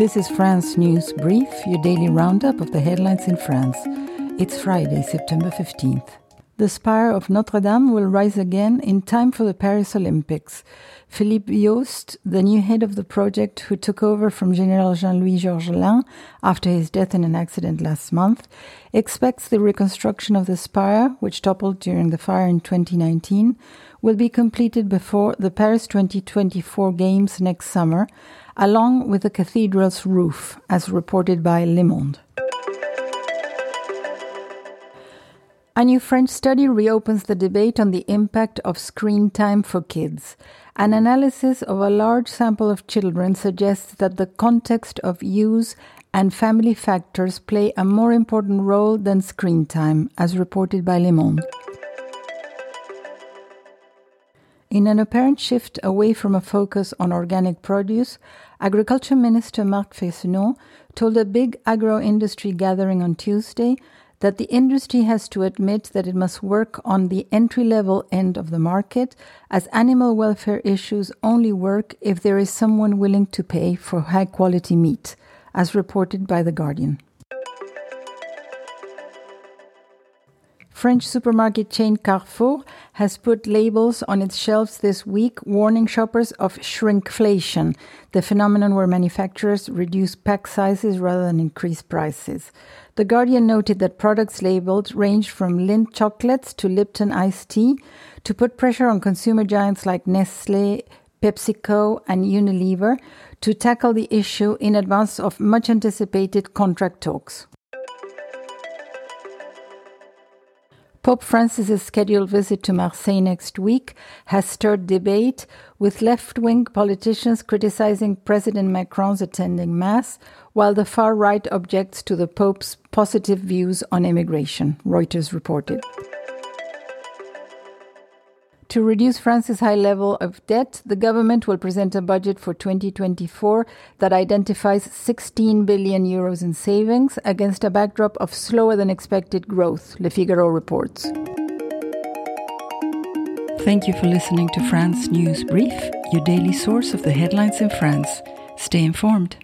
This is France News Brief, your daily roundup of the headlines in France. It's Friday, September 15th. The spire of Notre Dame will rise again in time for the Paris Olympics. Philippe Jost, the new head of the project who took over from General Jean Louis Georgelin after his death in an accident last month, expects the reconstruction of the spire, which toppled during the fire in 2019, will be completed before the Paris 2024 Games next summer along with the cathedral's roof, as reported by Le Monde. A new French study reopens the debate on the impact of screen time for kids. An analysis of a large sample of children suggests that the context of use and family factors play a more important role than screen time, as reported by Le Monde. In an apparent shift away from a focus on organic produce, Agriculture Minister Marc Fesneau told a big agro industry gathering on Tuesday that the industry has to admit that it must work on the entry level end of the market, as animal welfare issues only work if there is someone willing to pay for high quality meat, as reported by The Guardian. French supermarket chain Carrefour has put labels on its shelves this week warning shoppers of shrinkflation, the phenomenon where manufacturers reduce pack sizes rather than increase prices. The Guardian noted that products labeled range from Lindt chocolates to Lipton iced tea to put pressure on consumer giants like Nestle, PepsiCo, and Unilever to tackle the issue in advance of much anticipated contract talks. Pope Francis's scheduled visit to Marseille next week has stirred debate, with left wing politicians criticizing President Macron's attending Mass, while the far right objects to the Pope's positive views on immigration, Reuters reported. To reduce France's high level of debt, the government will present a budget for 2024 that identifies 16 billion euros in savings against a backdrop of slower than expected growth, Le Figaro reports. Thank you for listening to France News Brief, your daily source of the headlines in France. Stay informed.